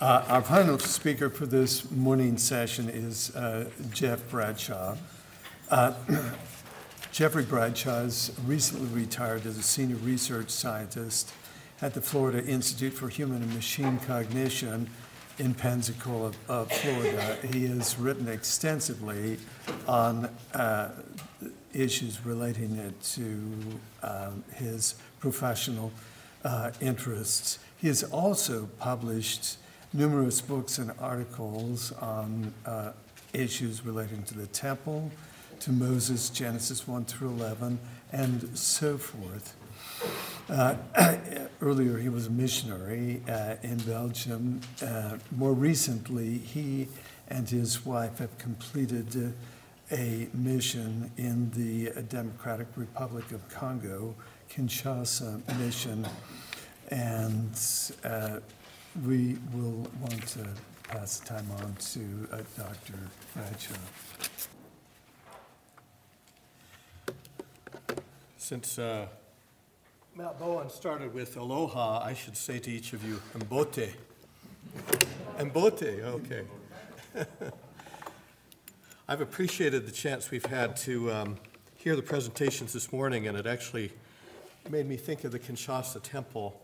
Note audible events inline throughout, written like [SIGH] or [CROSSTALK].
Uh, Our final speaker for this morning session is uh, Jeff Bradshaw. Uh, [CLEARS THROAT] Jeffrey Bradshaw is recently retired as a senior research scientist at the Florida Institute for Human and Machine Cognition in Pensacola, uh, Florida. He has written extensively on uh, issues relating to um, his professional uh, interests. He has also published numerous books and articles on uh, issues relating to the temple, to Moses, Genesis 1 through 11, and so forth. Uh, [CLEARS THROAT] earlier, he was a missionary uh, in Belgium. Uh, more recently, he and his wife have completed a mission in the Democratic Republic of Congo, Kinshasa mission. And uh, we will want to pass the time on to uh, Dr. Bradshaw. Since uh, Matt Bowen started with aloha, I should say to each of you, mbote. Mbote, okay. [LAUGHS] I've appreciated the chance we've had to um, hear the presentations this morning, and it actually made me think of the Kinshasa Temple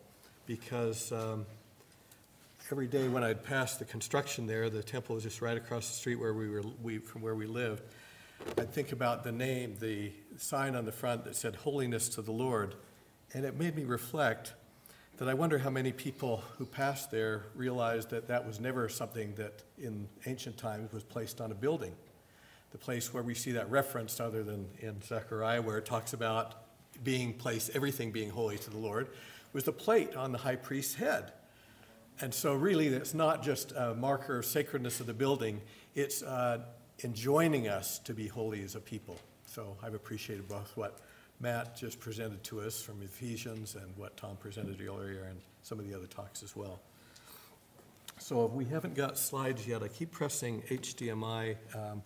because um, every day when I'd pass the construction there, the temple was just right across the street where we were, we, from where we lived. I'd think about the name, the sign on the front that said Holiness to the Lord, and it made me reflect that I wonder how many people who passed there realized that that was never something that in ancient times was placed on a building. The place where we see that referenced, other than in Zechariah, where it talks about being placed, everything being holy to the Lord, was the plate on the high priest's head. And so, really, it's not just a marker of sacredness of the building, it's uh, enjoining us to be holy as a people. So, I've appreciated both what Matt just presented to us from Ephesians and what Tom presented earlier and some of the other talks as well. So, we haven't got slides yet, I keep pressing HDMI, um,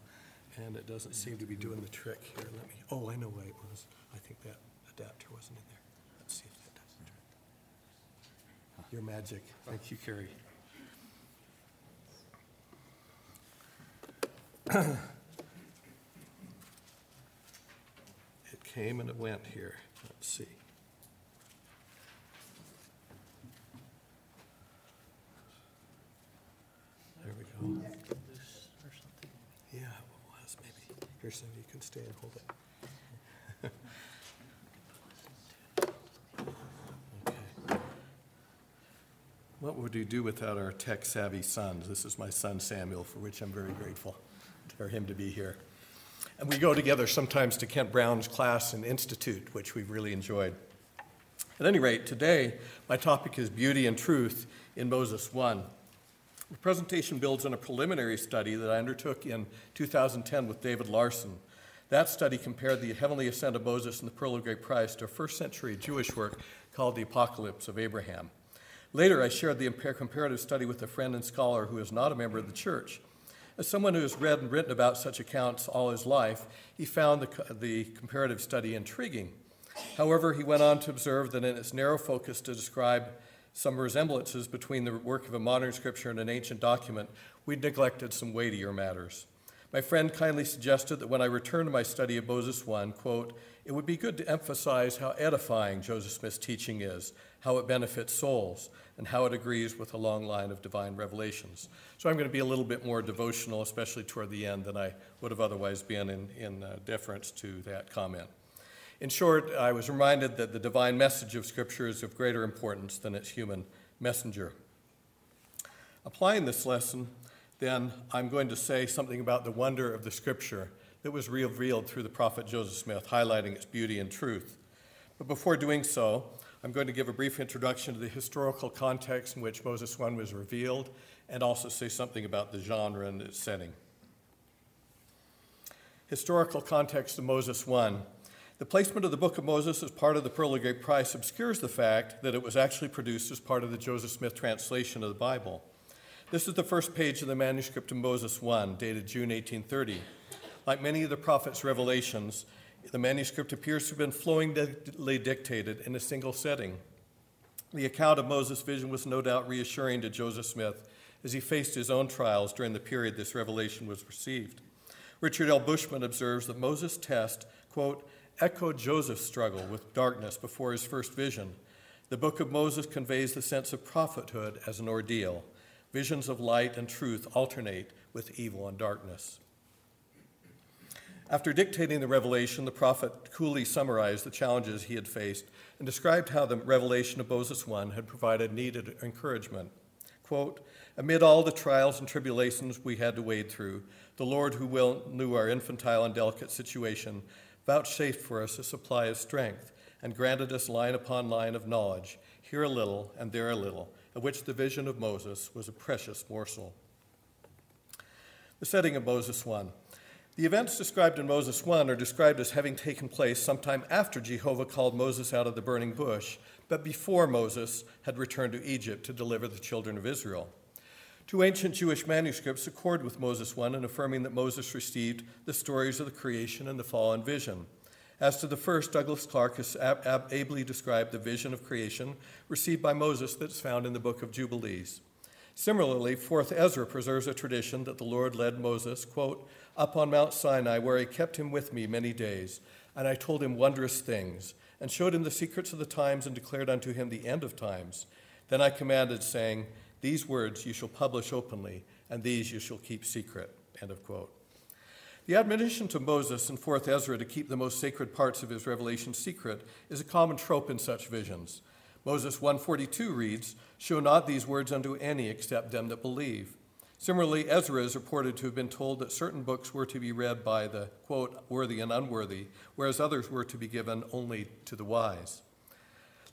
and it doesn't seem to be doing the trick here. Let me, oh, I know what it was. I think that adapter wasn't in there. Let's see if that does the trick. Your magic. Thank you, Carrie. [COUGHS] It came and it went here. Let's see. There we go. Yeah, it was maybe. Here, Cindy, you can stay and hold it. What would we do without our tech savvy sons? This is my son Samuel, for which I'm very grateful for him to be here. And we go together sometimes to Kent Brown's class and institute, which we've really enjoyed. At any rate, today my topic is beauty and truth in Moses 1. The presentation builds on a preliminary study that I undertook in 2010 with David Larsen. That study compared the heavenly ascent of Moses and the pearl of great price to a first century Jewish work called the Apocalypse of Abraham. Later, I shared the comparative study with a friend and scholar who is not a member of the church. As someone who has read and written about such accounts all his life, he found the, the comparative study intriguing. However, he went on to observe that in its narrow focus to describe some resemblances between the work of a modern scripture and an ancient document, we'd neglected some weightier matters. My friend kindly suggested that when I return to my study of Moses 1, quote, it would be good to emphasize how edifying Joseph Smith's teaching is, how it benefits souls, and how it agrees with a long line of divine revelations. So I'm going to be a little bit more devotional, especially toward the end, than I would have otherwise been in, in uh, deference to that comment. In short, I was reminded that the divine message of Scripture is of greater importance than its human messenger. Applying this lesson, then, I'm going to say something about the wonder of the Scripture that was revealed through the prophet Joseph Smith, highlighting its beauty and truth. But before doing so, I'm going to give a brief introduction to the historical context in which Moses 1 was revealed and also say something about the genre and its setting. Historical context of Moses 1. The placement of the book of Moses as part of the Pearl of Great Price obscures the fact that it was actually produced as part of the Joseph Smith translation of the Bible. This is the first page of the manuscript of Moses 1, dated June 1830. Like many of the prophet's revelations, the manuscript appears to have been flowingly dictated in a single setting. The account of Moses' vision was no doubt reassuring to Joseph Smith as he faced his own trials during the period this revelation was received. Richard L. Bushman observes that Moses' test, quote, echoed Joseph's struggle with darkness before his first vision. The book of Moses conveys the sense of prophethood as an ordeal. Visions of light and truth alternate with evil and darkness. After dictating the revelation, the prophet coolly summarized the challenges he had faced and described how the revelation of Moses 1 had provided needed encouragement. Quote, Amid all the trials and tribulations we had to wade through, the Lord, who well knew our infantile and delicate situation, vouchsafed for us a supply of strength and granted us line upon line of knowledge, here a little and there a little, of which the vision of Moses was a precious morsel. The setting of Moses 1. The events described in Moses 1 are described as having taken place sometime after Jehovah called Moses out of the burning bush, but before Moses had returned to Egypt to deliver the children of Israel. Two ancient Jewish manuscripts accord with Moses 1 in affirming that Moses received the stories of the creation and the fall and vision. As to the first, Douglas Clark has ab- ab- ably described the vision of creation received by Moses that's found in the book of Jubilees. Similarly, fourth Ezra preserves a tradition that the Lord led Moses, quote, up on Mount Sinai, where I kept him with me many days. And I told him wondrous things, and showed him the secrets of the times, and declared unto him the end of times. Then I commanded, saying, These words you shall publish openly, and these you shall keep secret. End of quote. The admonition to Moses in 4th Ezra to keep the most sacred parts of his revelation secret is a common trope in such visions. Moses 142 reads, Show not these words unto any except them that believe. Similarly, Ezra is reported to have been told that certain books were to be read by the, quote, worthy and unworthy, whereas others were to be given only to the wise.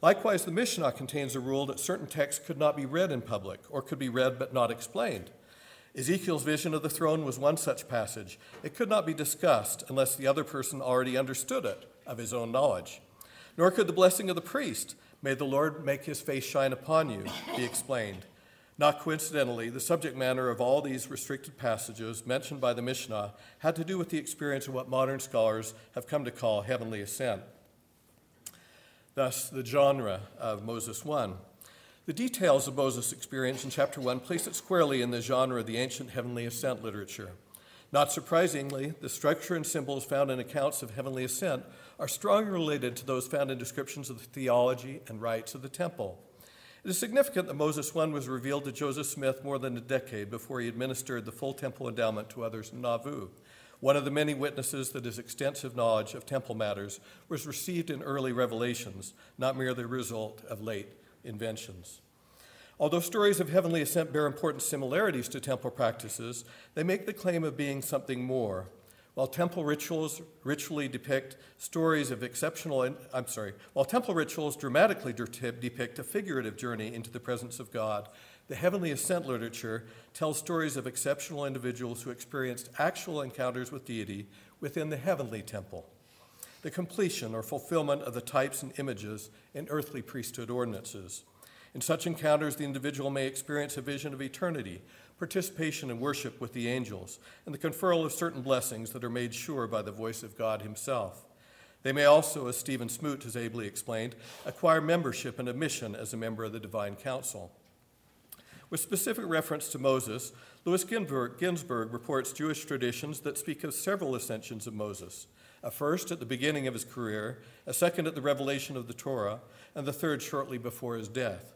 Likewise, the Mishnah contains a rule that certain texts could not be read in public or could be read but not explained. Ezekiel's vision of the throne was one such passage. It could not be discussed unless the other person already understood it of his own knowledge. Nor could the blessing of the priest, may the Lord make his face shine upon you, be explained. Not coincidentally, the subject matter of all these restricted passages mentioned by the Mishnah had to do with the experience of what modern scholars have come to call heavenly ascent. Thus, the genre of Moses 1. The details of Moses' experience in chapter 1 place it squarely in the genre of the ancient heavenly ascent literature. Not surprisingly, the structure and symbols found in accounts of heavenly ascent are strongly related to those found in descriptions of the theology and rites of the temple. It is significant that Moses 1 was revealed to Joseph Smith more than a decade before he administered the full temple endowment to others in Nauvoo. One of the many witnesses that his extensive knowledge of temple matters was received in early revelations, not merely the result of late inventions. Although stories of heavenly ascent bear important similarities to temple practices, they make the claim of being something more, while temple rituals ritually depict stories of exceptional, I'm sorry, while temple rituals dramatically depict a figurative journey into the presence of God, the heavenly ascent literature tells stories of exceptional individuals who experienced actual encounters with deity within the heavenly temple, the completion or fulfillment of the types and images in earthly priesthood ordinances. In such encounters, the individual may experience a vision of eternity, participation in worship with the angels, and the conferral of certain blessings that are made sure by the voice of God Himself. They may also, as Stephen Smoot has ably explained, acquire membership and admission as a member of the Divine Council. With specific reference to Moses, Louis Ginzberg reports Jewish traditions that speak of several ascensions of Moses a first at the beginning of his career, a second at the revelation of the Torah, and the third shortly before his death.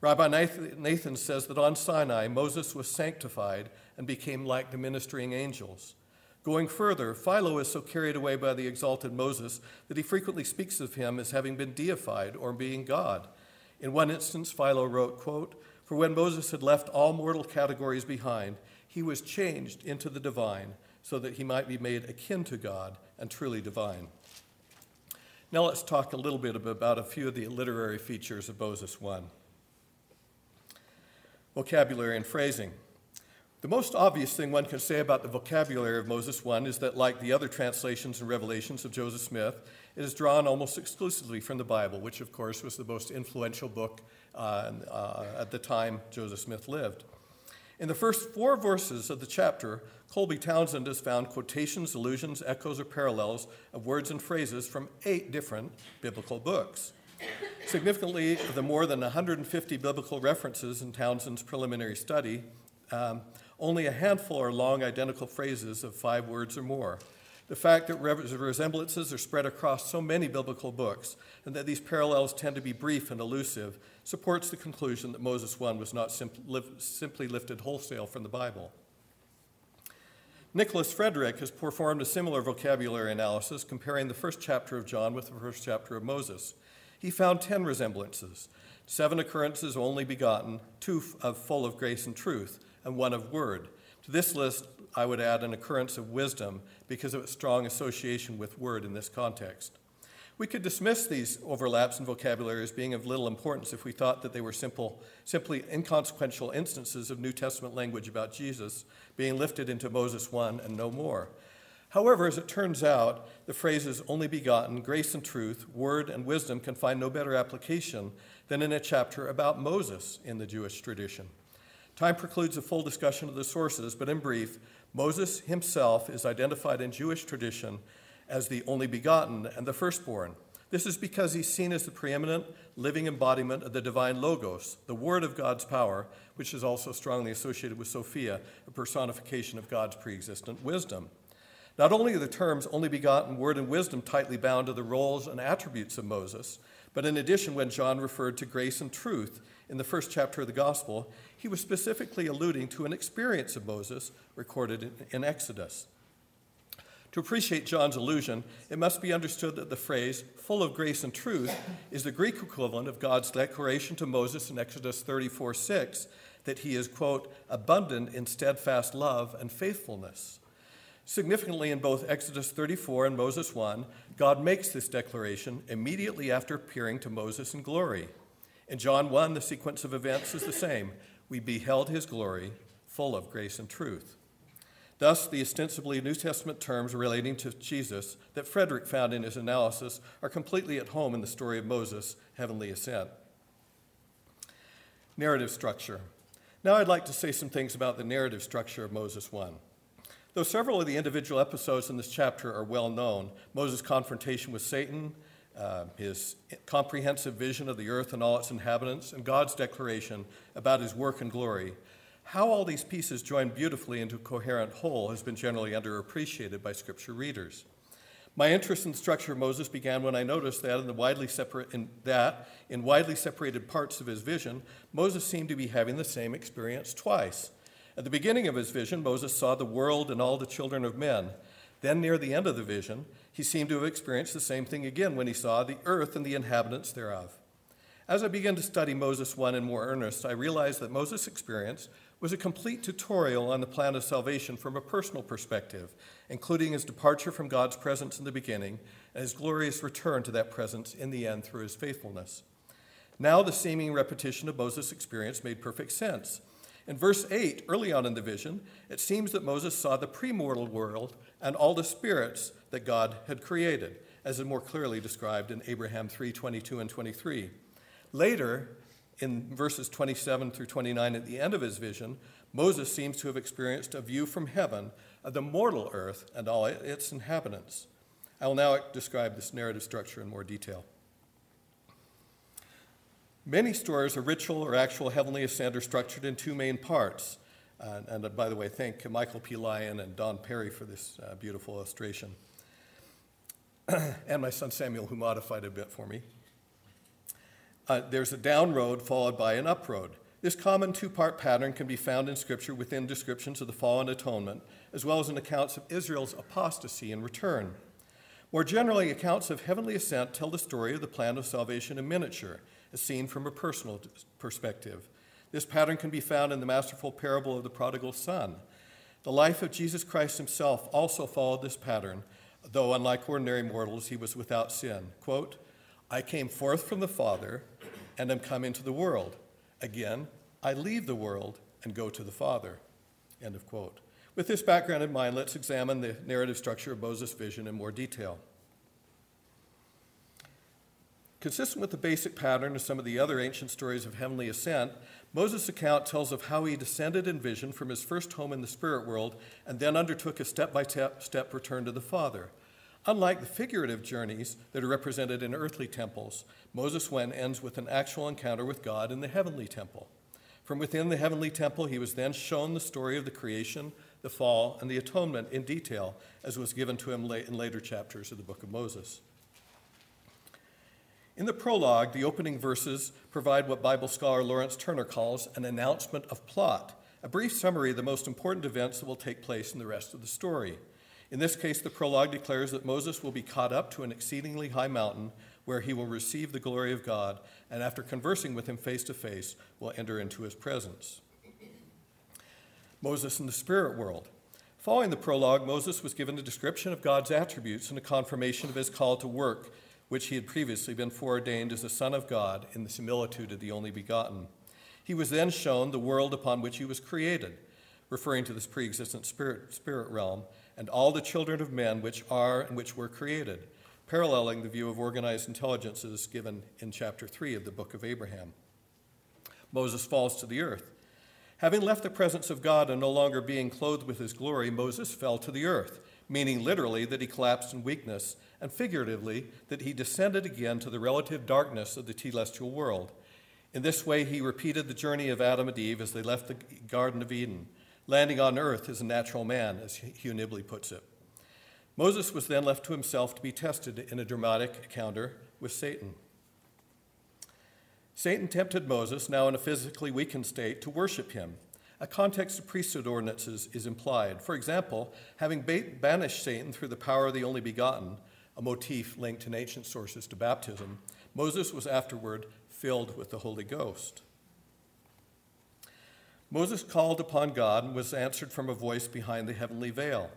Rabbi Nathan says that on Sinai, Moses was sanctified and became like the ministering angels. Going further, Philo is so carried away by the exalted Moses that he frequently speaks of him as having been deified or being God. In one instance, Philo wrote, quote, For when Moses had left all mortal categories behind, he was changed into the divine, so that he might be made akin to God and truly divine. Now let's talk a little bit about a few of the literary features of Moses 1 vocabulary and phrasing. The most obvious thing one can say about the vocabulary of Moses 1 is that, like the other translations and revelations of Joseph Smith, it is drawn almost exclusively from the Bible, which, of course, was the most influential book uh, uh, at the time Joseph Smith lived. In the first four verses of the chapter, Colby Townsend has found quotations, allusions, echoes, or parallels of words and phrases from eight different biblical books. Significantly, of the more than 150 biblical references in Townsend's preliminary study, um, only a handful are long identical phrases of five words or more. The fact that resemblances are spread across so many biblical books and that these parallels tend to be brief and elusive supports the conclusion that Moses 1 was not simply lifted wholesale from the Bible. Nicholas Frederick has performed a similar vocabulary analysis comparing the first chapter of John with the first chapter of Moses. He found 10 resemblances, seven occurrences only begotten, two of full of grace and truth, and one of word. To this list, I would add an occurrence of wisdom because of its strong association with word in this context. We could dismiss these overlaps in vocabulary as being of little importance if we thought that they were simple, simply inconsequential instances of New Testament language about Jesus being lifted into Moses 1 and no more. However, as it turns out, the phrases only begotten, grace and truth, word and wisdom can find no better application than in a chapter about Moses in the Jewish tradition. Time precludes a full discussion of the sources, but in brief, Moses himself is identified in Jewish tradition as the only begotten and the firstborn. This is because he's seen as the preeminent living embodiment of the divine Logos, the Word of God's power, which is also strongly associated with Sophia, a personification of God's preexistent wisdom. Not only are the terms only begotten, word, and wisdom tightly bound to the roles and attributes of Moses, but in addition, when John referred to grace and truth in the first chapter of the Gospel, he was specifically alluding to an experience of Moses recorded in, Exodus. To appreciate John's allusion, it must be understood that the phrase, full of grace and truth, is the Greek equivalent of God's declaration to Moses in Exodus 34 6 that he is, quote, abundant in steadfast love and faithfulness. Significantly, in both Exodus 34 and Moses 1, God makes this declaration immediately after appearing to Moses in glory. In John 1, the sequence of events is the same. We beheld his glory, full of grace and truth. Thus, the ostensibly New Testament terms relating to Jesus that Frederick found in his analysis are completely at home in the story of Moses' heavenly ascent. Narrative structure. Now, I'd like to say some things about the narrative structure of Moses 1. Though several of the individual episodes in this chapter are well known Moses' confrontation with Satan, uh, his comprehensive vision of the earth and all its inhabitants, and God's declaration about his work and glory. How all these pieces join beautifully into a coherent whole has been generally underappreciated by scripture readers. My interest in the structure of Moses began when I noticed that in, the widely separate, in that in widely separated parts of his vision, Moses seemed to be having the same experience twice. At the beginning of his vision, Moses saw the world and all the children of men. Then, near the end of the vision, he seemed to have experienced the same thing again when he saw the earth and the inhabitants thereof. As I began to study Moses 1 in more earnest, I realized that Moses' experience was a complete tutorial on the plan of salvation from a personal perspective, including his departure from God's presence in the beginning and his glorious return to that presence in the end through his faithfulness. Now, the seeming repetition of Moses' experience made perfect sense. In verse 8, early on in the vision, it seems that Moses saw the premortal world and all the spirits that God had created, as is more clearly described in Abraham 3 22 and 23. Later, in verses 27 through 29 at the end of his vision, Moses seems to have experienced a view from heaven of the mortal earth and all its inhabitants. I will now describe this narrative structure in more detail. Many stories of ritual or actual heavenly ascent are structured in two main parts. Uh, and uh, by the way, thank Michael P. Lyon and Don Parry for this uh, beautiful illustration. [CLEARS THROAT] and my son Samuel, who modified a bit for me. Uh, there's a down road followed by an up road. This common two part pattern can be found in Scripture within descriptions of the fall and atonement, as well as in accounts of Israel's apostasy and return. More generally, accounts of heavenly ascent tell the story of the plan of salvation in miniature as seen from a personal perspective. This pattern can be found in the masterful parable of the prodigal son. The life of Jesus Christ himself also followed this pattern, though unlike ordinary mortals, he was without sin. Quote, I came forth from the Father and am come into the world. Again, I leave the world and go to the Father. End of quote. With this background in mind, let's examine the narrative structure of Moses' vision in more detail. Consistent with the basic pattern of some of the other ancient stories of heavenly ascent, Moses' account tells of how he descended in vision from his first home in the spirit world and then undertook a step by step return to the Father. Unlike the figurative journeys that are represented in earthly temples, Moses' went ends with an actual encounter with God in the heavenly temple. From within the heavenly temple, he was then shown the story of the creation, the fall, and the atonement in detail, as was given to him in later chapters of the book of Moses. In the prologue, the opening verses provide what Bible scholar Laurence Turner calls an announcement of plot, a brief summary of the most important events that will take place in the rest of the story. In this case, the prologue declares that Moses will be caught up to an exceedingly high mountain where he will receive the glory of God, and after conversing with him face to face, will enter into his presence. Moses in the spirit world. Following the prologue, Moses was given a description of God's attributes and a confirmation of his call to work, which he had previously been foreordained as the Son of God in the similitude of the only begotten. He was then shown the world upon which he was created, referring to this pre existent spirit, spirit realm, and all the children of men which are and which were created, paralleling the view of organized intelligences given in chapter 3 of the book of Abraham. Moses falls to the earth. Having left the presence of God and no longer being clothed with his glory, Moses fell to the earth, meaning literally that he collapsed in weakness, and figuratively that he descended again to the relative darkness of the telestial world. In this way, he repeated the journey of Adam and Eve as they left the Garden of Eden landing on earth as a natural man, as Hugh Nibley puts it. Moses was then left to himself to be tested in a dramatic encounter with Satan. Satan tempted Moses, now in a physically weakened state, to worship him. A context of priesthood ordinances is implied. For example, having banished Satan through the power of the only begotten, a motif linked in ancient sources to baptism, Moses was afterward filled with the Holy Ghost. Moses called upon God and was answered from a voice behind the heavenly veil.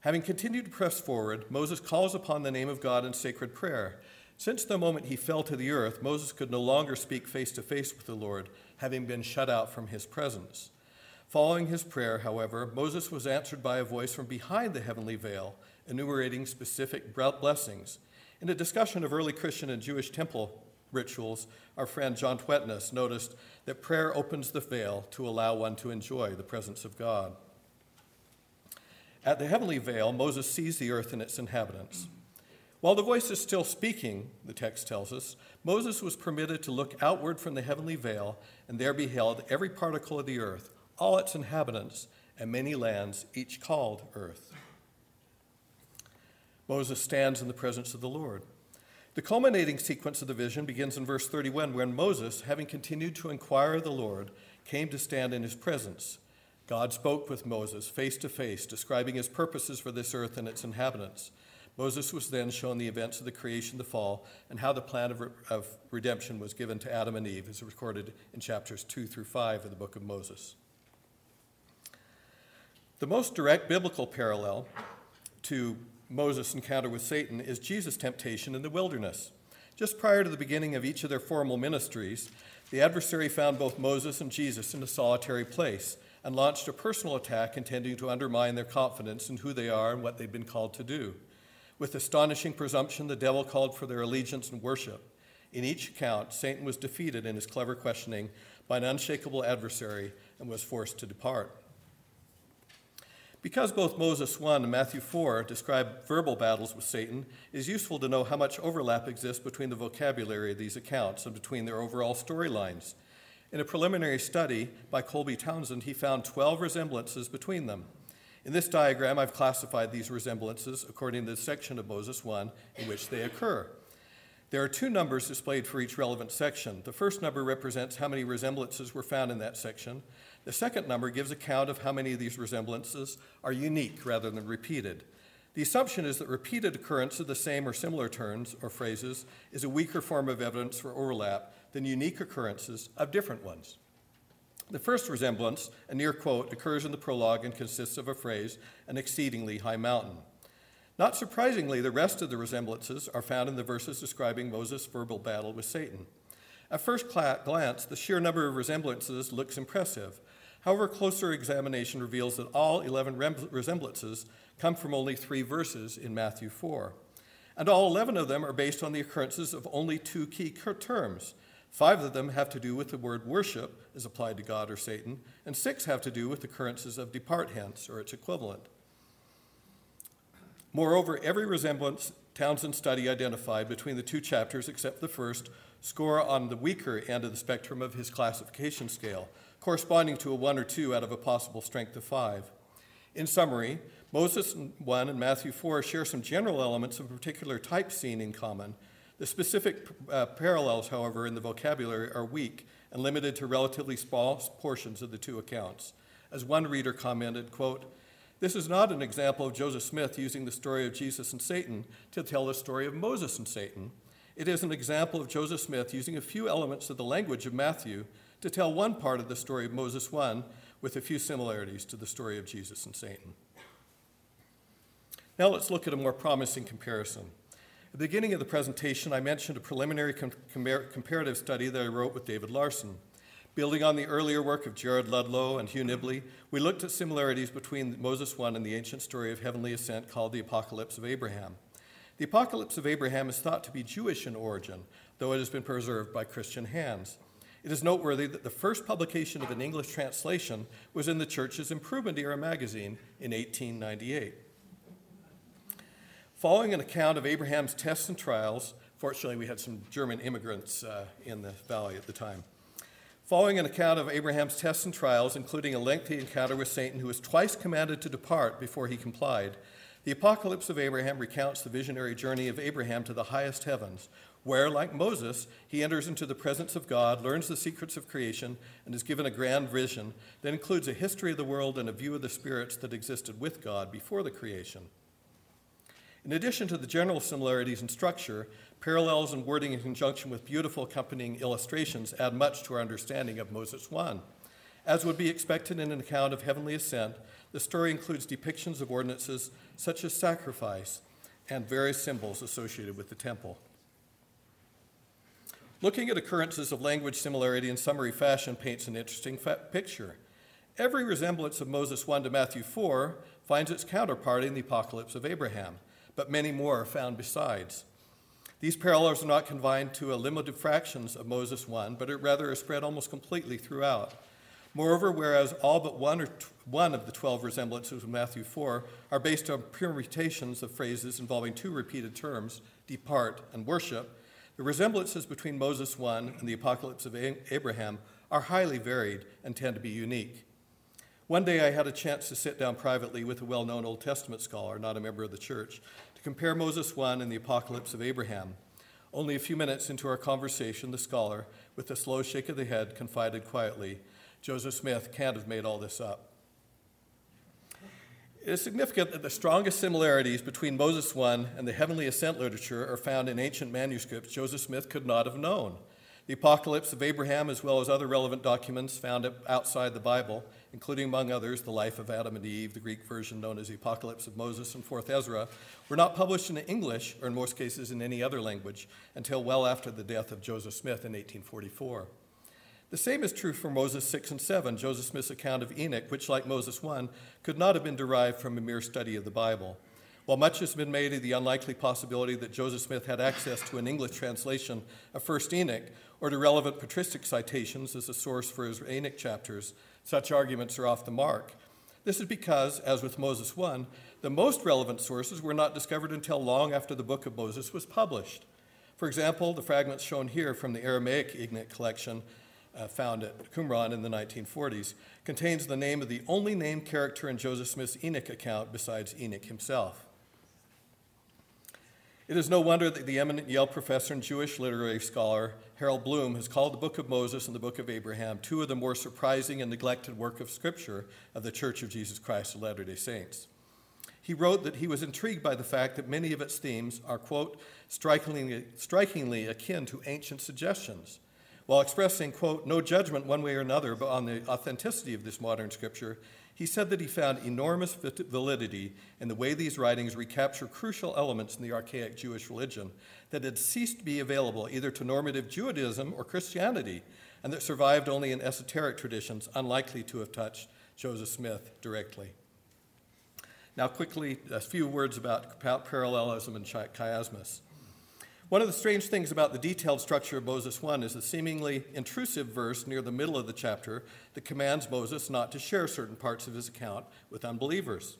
Having continued to press forward, Moses calls upon the name of God in sacred prayer. Since the moment he fell to the earth, Moses could no longer speak face to face with the Lord, having been shut out from his presence. Following his prayer, however, Moses was answered by a voice from behind the heavenly veil, enumerating specific blessings. In a discussion of early Christian and Jewish temple rituals, our friend John Tvedtnes noticed that prayer opens the veil to allow one to enjoy the presence of God. At the heavenly veil, Moses sees the earth and its inhabitants. While the voice is still speaking, the text tells us, Moses was permitted to look outward from the heavenly veil and there beheld every particle of the earth, all its inhabitants, and many lands, each called earth. Moses stands in the presence of the Lord. The culminating sequence of the vision begins in verse 31 when Moses, having continued to inquire of the Lord, came to stand in his presence. God spoke with Moses face to face, describing his purposes for this earth and its inhabitants. Moses was then shown the events of the creation, the fall, and how the plan of, re- of redemption was given to Adam and Eve, as recorded in chapters 2 through 5 of the book of Moses. The most direct biblical parallel to Moses' encounter with Satan is Jesus' temptation in the wilderness. Just prior to the beginning of each of their formal ministries, the adversary found both Moses and Jesus in a solitary place and launched a personal attack intending to undermine their confidence in who they are and what they've been called to do. With astonishing presumption, the devil called for their allegiance and worship. In each account, Satan was defeated in his clever questioning by an unshakable adversary and was forced to depart. Because both Moses 1 and Matthew 4 describe verbal battles with Satan, it is useful to know how much overlap exists between the vocabulary of these accounts and between their overall storylines. In a preliminary study by Colby Townsend, he found 12 resemblances between them. In this diagram, I've classified these resemblances according to the section of Moses 1 in which they occur. There are two numbers displayed for each relevant section. The first number represents how many resemblances were found in that section, the second number gives account of how many of these resemblances are unique rather than repeated. The assumption is that repeated occurrence of the same or similar terms or phrases is a weaker form of evidence for overlap than unique occurrences of different ones. The first resemblance, a near quote, occurs in the prologue and consists of a phrase, an exceedingly high mountain. Not surprisingly, the rest of the resemblances are found in the verses describing Moses' verbal battle with Satan. At first glance, the sheer number of resemblances looks impressive, However, closer examination reveals that all 11 resemblances come from only three verses in Matthew 4. And all 11 of them are based on the occurrences of only two key terms. Five of them have to do with the word worship as applied to God or Satan, and six have to do with occurrences of depart hence or its equivalent. Moreover, every resemblance Townsend study identified between the two chapters, except the first, score on the weaker end of the spectrum of his classification scale, corresponding to a 1 or 2 out of a possible strength of 5. In summary, Moses 1 and Matthew 4 share some general elements of a particular type seen in common. The specific uh, parallels, however, in the vocabulary are weak and limited to relatively small portions of the two accounts. As one reader commented, quote, this is not an example of Joseph Smith using the story of Jesus and Satan to tell the story of Moses and Satan. It is an example of Joseph Smith using a few elements of the language of Matthew to tell one part of the story of Moses 1 with a few similarities to the story of Jesus and Satan. Now let's look at a more promising comparison. At the beginning of the presentation, I mentioned a preliminary com- comparative study that I wrote with David Larsen. Building on the earlier work of Jared Ludlow and Hugh Nibley, we looked at similarities between Moses 1 and the ancient story of heavenly ascent called the Apocalypse of Abraham. The Apocalypse of Abraham is thought to be Jewish in origin, though it has been preserved by Christian hands. It is noteworthy that the first publication of an English translation was in the church's Improvement Era magazine in 1898. Following an account of Abraham's tests and trials, fortunately, we had some German immigrants uh, in the valley at the time. Following an account of Abraham's tests and trials, including a lengthy encounter with Satan, who was twice commanded to depart before he complied, the Apocalypse of Abraham recounts the visionary journey of Abraham to the highest heavens, where, like Moses, he enters into the presence of God, learns the secrets of creation, and is given a grand vision that includes a history of the world and a view of the spirits that existed with God before the creation. In addition to the general similarities in structure, Parallels and wording in conjunction with beautiful accompanying illustrations add much to our understanding of Moses 1. As would be expected in an account of heavenly ascent, the story includes depictions of ordinances such as sacrifice and various symbols associated with the temple. Looking at occurrences of language similarity in summary fashion paints an interesting picture. Every resemblance of Moses 1 to Matthew 4 finds its counterpart in the apocalypse of Abraham, but many more are found besides. These parallels are not confined to a limited fractions of Moses 1, but rather are spread almost completely throughout. Moreover, whereas all but one, or one of the 12 resemblances of Matthew 4 are based on permutations of phrases involving two repeated terms, depart and worship, the resemblances between Moses 1 and the apocalypse of Abraham are highly varied and tend to be unique. One day I had a chance to sit down privately with a well known Old Testament scholar, not a member of the church, to compare Moses 1 and the apocalypse of Abraham. Only a few minutes into our conversation, the scholar, with a slow shake of the head, confided quietly, Joseph Smith can't have made all this up. It is significant that the strongest similarities between Moses 1 and the heavenly ascent literature are found in ancient manuscripts Joseph Smith could not have known. The Apocalypse of Abraham, as well as other relevant documents found outside the Bible, including, among others, the life of Adam and Eve, the Greek version known as the Apocalypse of Moses and 4th Ezra, were not published in English, or in most cases in any other language, until well after the death of Joseph Smith in 1844. The same is true for Moses 6 and 7, Joseph Smith's account of Enoch, which, like Moses 1, could not have been derived from a mere study of the Bible. While much has been made of the unlikely possibility that Joseph Smith had access to an English translation of 1st Enoch or to relevant patristic citations as a source for his Enoch chapters, such arguments are off the mark. This is because, as with Moses 1, the most relevant sources were not discovered until long after the book of Moses was published. For example, the fragments shown here from the Aramaic Enoch collection uh, found at Qumran in the 1940s contains the name of the only named character in Joseph Smith's Enoch account besides Enoch himself. It is no wonder that the eminent Yale professor and Jewish literary scholar Harold Bloom has called the Book of Moses and the Book of Abraham two of the more surprising and neglected work of Scripture of the Church of Jesus Christ of Latter day Saints. He wrote that he was intrigued by the fact that many of its themes are, quote, strikingly, strikingly akin to ancient suggestions. While expressing, quote, no judgment one way or another but on the authenticity of this modern scripture, he said that he found enormous validity in the way these writings recapture crucial elements in the archaic Jewish religion that had ceased to be available either to normative Judaism or Christianity, and that survived only in esoteric traditions unlikely to have touched Joseph Smith directly. Now, quickly, a few words about parallelism and chiasmus. One of the strange things about the detailed structure of Moses 1 is the seemingly intrusive verse near the middle of the chapter that commands Moses not to share certain parts of his account with unbelievers.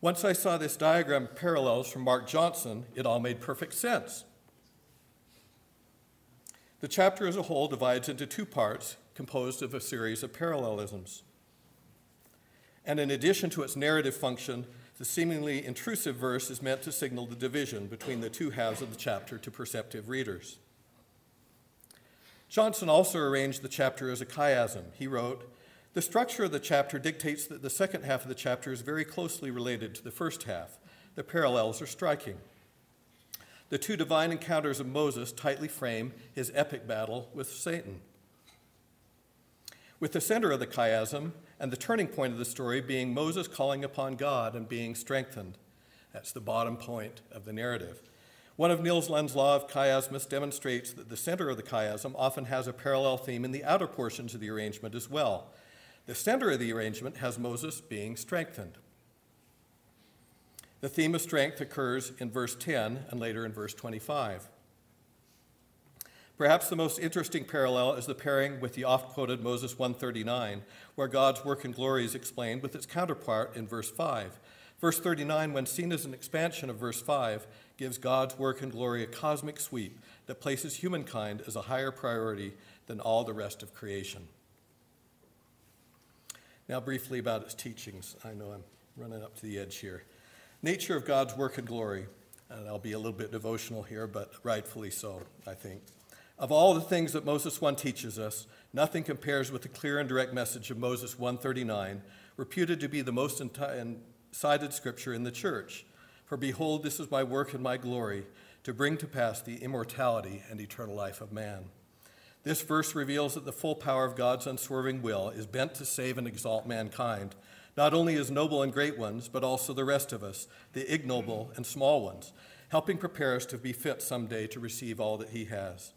Once I saw this diagram of parallels from Mark Johnson, it all made perfect sense. The chapter as a whole divides into two parts composed of a series of parallelisms. And in addition to its narrative function, the seemingly intrusive verse is meant to signal the division between the two halves of the chapter to perceptive readers. Johnson also arranged the chapter as a chiasm. He wrote, The structure of the chapter dictates that the second half of the chapter is very closely related to the first half. The parallels are striking. The two divine encounters of Moses tightly frame his epic battle with Satan. With the center of the chiasm and the turning point of the story being Moses calling upon God and being strengthened. That's the bottom point of the narrative. One of Nils Lund's law of chiasmus demonstrates that the center of the chiasm often has a parallel theme in the outer portions of the arrangement as well. The center of the arrangement has Moses being strengthened. The theme of strength occurs in verse 10 and later in verse 25. Perhaps the most interesting parallel is the pairing with the oft quoted Moses 139, where God's work and glory is explained with its counterpart in verse 5. Verse 39, when seen as an expansion of verse 5, gives God's work and glory a cosmic sweep that places humankind as a higher priority than all the rest of creation. Now, briefly about its teachings. I know I'm running up to the edge here. Nature of God's work and glory, and I'll be a little bit devotional here, but rightfully so, I think. Of all the things that Moses 1 teaches us, nothing compares with the clear and direct message of Moses 139, reputed to be the most cited scripture in the church. For behold, this is my work and my glory, to bring to pass the immortality and eternal life of man. This verse reveals that the full power of God's unswerving will is bent to save and exalt mankind, not only his noble and great ones, but also the rest of us, the ignoble and small ones, helping prepare us to be fit someday to receive all that he has.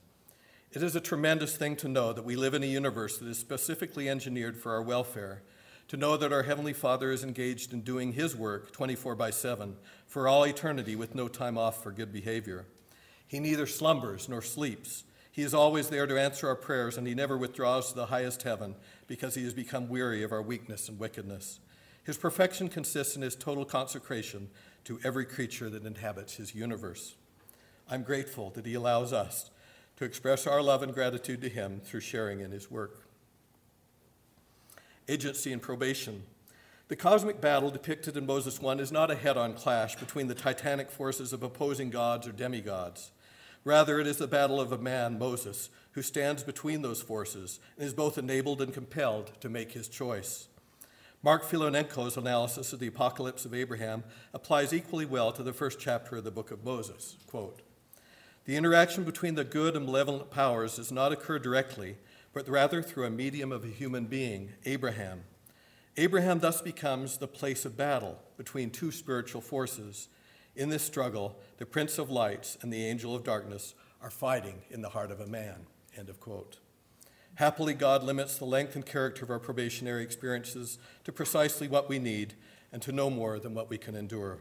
It is a tremendous thing to know that we live in a universe that is specifically engineered for our welfare to know that our Heavenly Father is engaged in doing His work 24 by 7 for all eternity with no time off for good behavior. He neither slumbers nor sleeps. He is always there to answer our prayers, and He never withdraws to the highest heaven because He has become weary of our weakness and wickedness. His perfection consists in His total consecration to every creature that inhabits His universe. I'm grateful that He allows us to express our love and gratitude to Him through sharing in His work agency and probation. The cosmic battle depicted in Moses 1 is not a head on clash between the titanic forces of opposing gods or demigods. Rather, it is the battle of a man, Moses, who stands between those forces and is both enabled and compelled to make his choice. Marc Philonenko's analysis of the apocalypse of Abraham applies equally well to the first chapter of the book of Moses. Quote, the interaction between the good and malevolent powers does not occur directly, but rather through a medium of a human being, Abraham. Abraham thus becomes the place of battle between two spiritual forces. In this struggle, the Prince of Lights and the Angel of Darkness are fighting in the heart of a man. End of quote. Happily, God limits the length and character of our probationary experiences to precisely what we need and to no more than what we can endure.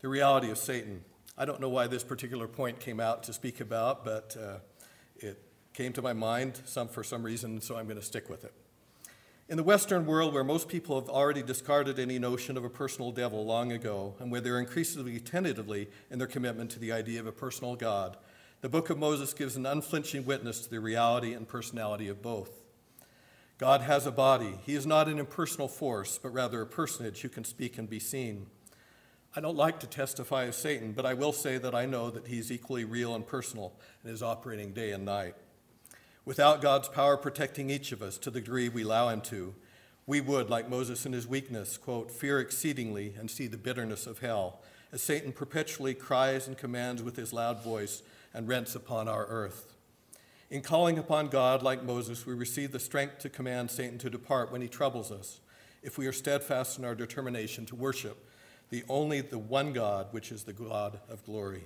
The reality of Satan. I don't know why this particular point came out to speak about, but uh, it came to my mind some for some reason, so I'm going to stick with it. In the Western world, where most people have already discarded any notion of a personal devil long ago, and where they're increasingly tentatively in their commitment to the idea of a personal God, the book of Moses gives an unflinching witness to the reality and personality of both. God has a body. He is not an impersonal force, but rather a personage who can speak and be seen. I don't like to testify as Satan, but I will say that I know that he's equally real and personal and is operating day and night. Without God's power protecting each of us to the degree we allow Him to, we would, like Moses in his weakness, quote, fear exceedingly and see the bitterness of hell, as Satan perpetually cries and commands with his loud voice and rents upon our earth. In calling upon God, like Moses, we receive the strength to command Satan to depart when he troubles us, if we are steadfast in our determination to worship the only the one God, which is the God of glory.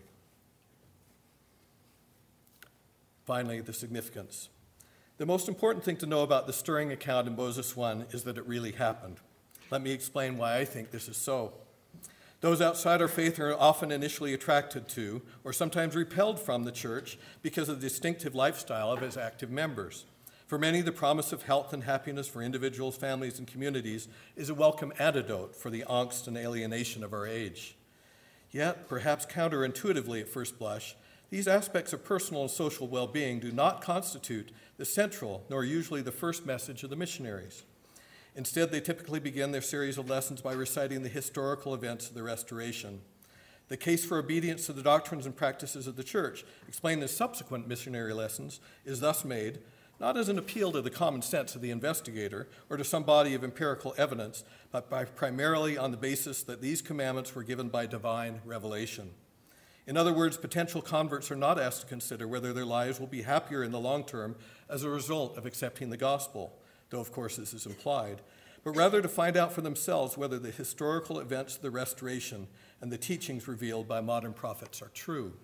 Finally, the significance. The most important thing to know about the stirring account in Moses 1 is that it really happened. Let me explain why I think this is so. Those outside our faith are often initially attracted to, or sometimes repelled from, the church because of the distinctive lifestyle of its active members. For many, the promise of health and happiness for individuals, families, and communities is a welcome antidote for the angst and alienation of our age. Yet, perhaps counterintuitively at first blush, these aspects of personal and social well being do not constitute the central nor usually the first message of the missionaries. Instead, they typically begin their series of lessons by reciting the historical events of the Restoration. The case for obedience to the doctrines and practices of the church, explained in subsequent missionary lessons, is thus made not as an appeal to the common sense of the investigator or to some body of empirical evidence, but by primarily on the basis that these commandments were given by divine revelation. In other words, potential converts are not asked to consider whether their lives will be happier in the long term as a result of accepting the gospel, though of course this is implied, but rather to find out for themselves whether the historical events of the restoration and the teachings revealed by modern prophets are true.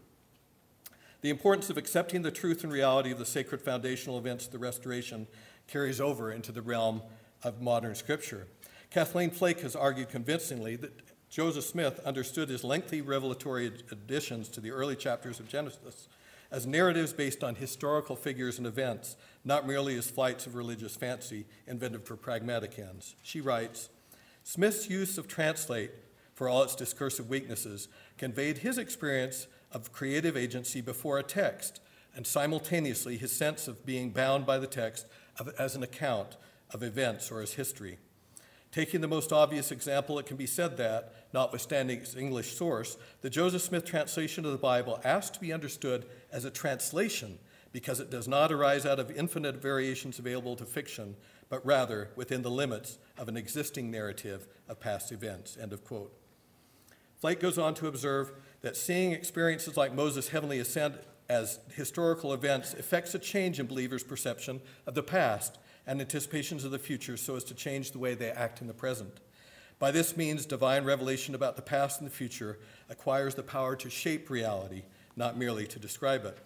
The importance of accepting the truth and reality of the sacred foundational events of the Restoration carries over into the realm of modern Scripture. Kathleen Flake has argued convincingly that Joseph Smith understood his lengthy revelatory additions to the early chapters of Genesis as narratives based on historical figures and events, not merely as flights of religious fancy invented for pragmatic ends. She writes Smith's use of translate, for all its discursive weaknesses, conveyed his experience of creative agency before a text, and simultaneously his sense of being bound by the text of, as an account of events or as history. Taking the most obvious example, it can be said that, notwithstanding its English source, the Joseph Smith translation of the Bible asks to be understood as a translation because it does not arise out of infinite variations available to fiction, but rather within the limits of an existing narrative of past events. End of quote. Flake goes on to observe that seeing experiences like Moses' heavenly ascent as historical events affects a change in believers' perception of the past and anticipations of the future so as to change the way they act in the present. By this means, divine revelation about the past and the future acquires the power to shape reality, not merely to describe it.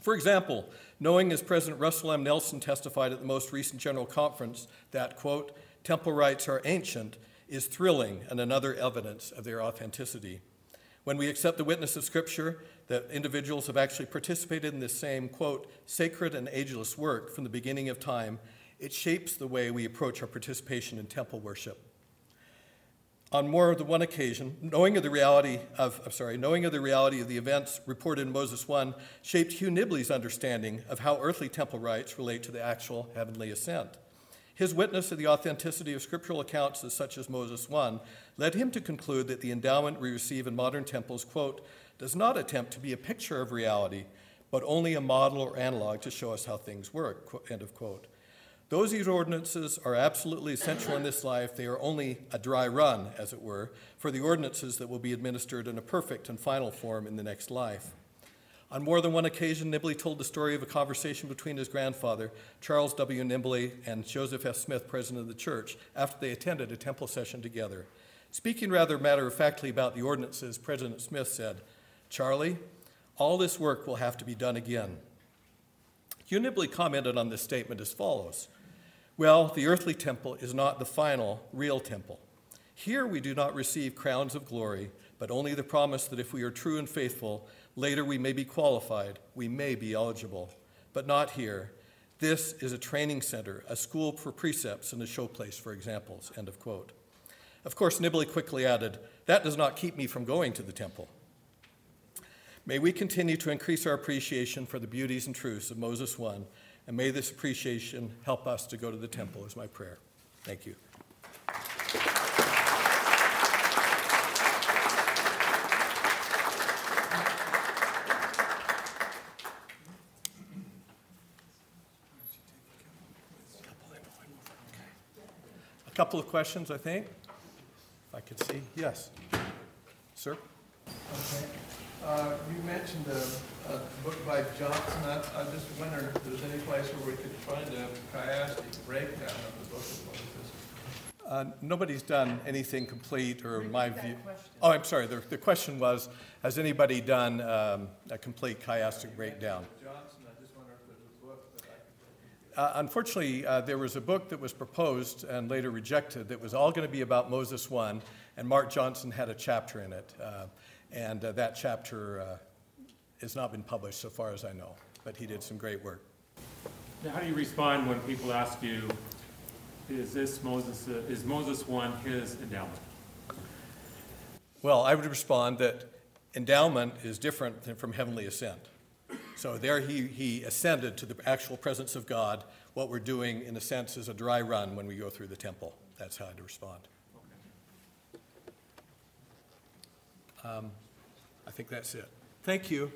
For example, knowing as President Russell M. Nelson testified at the most recent General Conference that, quote, temple rites are ancient is thrilling and another evidence of their authenticity. When we accept the witness of Scripture that individuals have actually participated in this same, quote, sacred and ageless work from the beginning of time, it shapes the way we approach our participation in temple worship. On more than one occasion, knowing of the reality of, I'm sorry, knowing of the reality of the events reported in Moses 1 shaped Hugh Nibley's understanding of how earthly temple rites relate to the actual heavenly ascent. His witness of the authenticity of scriptural accounts such as Moses 1 led him to conclude that the endowment we receive in modern temples, quote, does not attempt to be a picture of reality, but only a model or analog to show us how things work, end of quote. Those these ordinances are absolutely essential in this life, they are only a dry run, as it were, for the ordinances that will be administered in a perfect and final form in the next life. On more than one occasion, Nibley told the story of a conversation between his grandfather, Charles W. Nibley, and Joseph F. Smith, president of the church, after they attended a temple session together. Speaking rather matter of factly about the ordinances, President Smith said, Charlie, all this work will have to be done again. Hugh Nibley commented on this statement as follows Well, the earthly temple is not the final, real temple. Here we do not receive crowns of glory, but only the promise that if we are true and faithful, Later, we may be qualified, we may be eligible, but not here. This is a training center, a school for precepts, and a showplace for examples. End of quote. Of course, Nibley quickly added, That does not keep me from going to the temple. May we continue to increase our appreciation for the beauties and truths of Moses 1, and may this appreciation help us to go to the temple, is my prayer. Thank you. Couple of questions, I think. If I could see. Yes. Sir? Okay. Uh, You mentioned a, a book by Johnson. I, I just wondered if there's any place where we could find a chiastic breakdown of the book of Moses. Uh, Nobody's done anything complete, or in my view. Oh, I'm sorry, the, the question was, has anybody done um, a complete chiastic breakdown? Uh, unfortunately, uh, there was a book that was proposed and later rejected that was all going to be about Moses 1, and Mark Johnson had a chapter in it. Uh, and uh, that chapter uh, has not been published so far as I know, but he did some great work. Now, How do you respond when people ask you, is this Moses, uh, is Moses one his endowment? Well, I would respond that endowment is different than from heavenly ascent. So there he, he ascended to the actual presence of God. What we're doing, in a sense, is a dry run when we go through the temple. That's how I'd respond. Um, I think that's it. Thank you.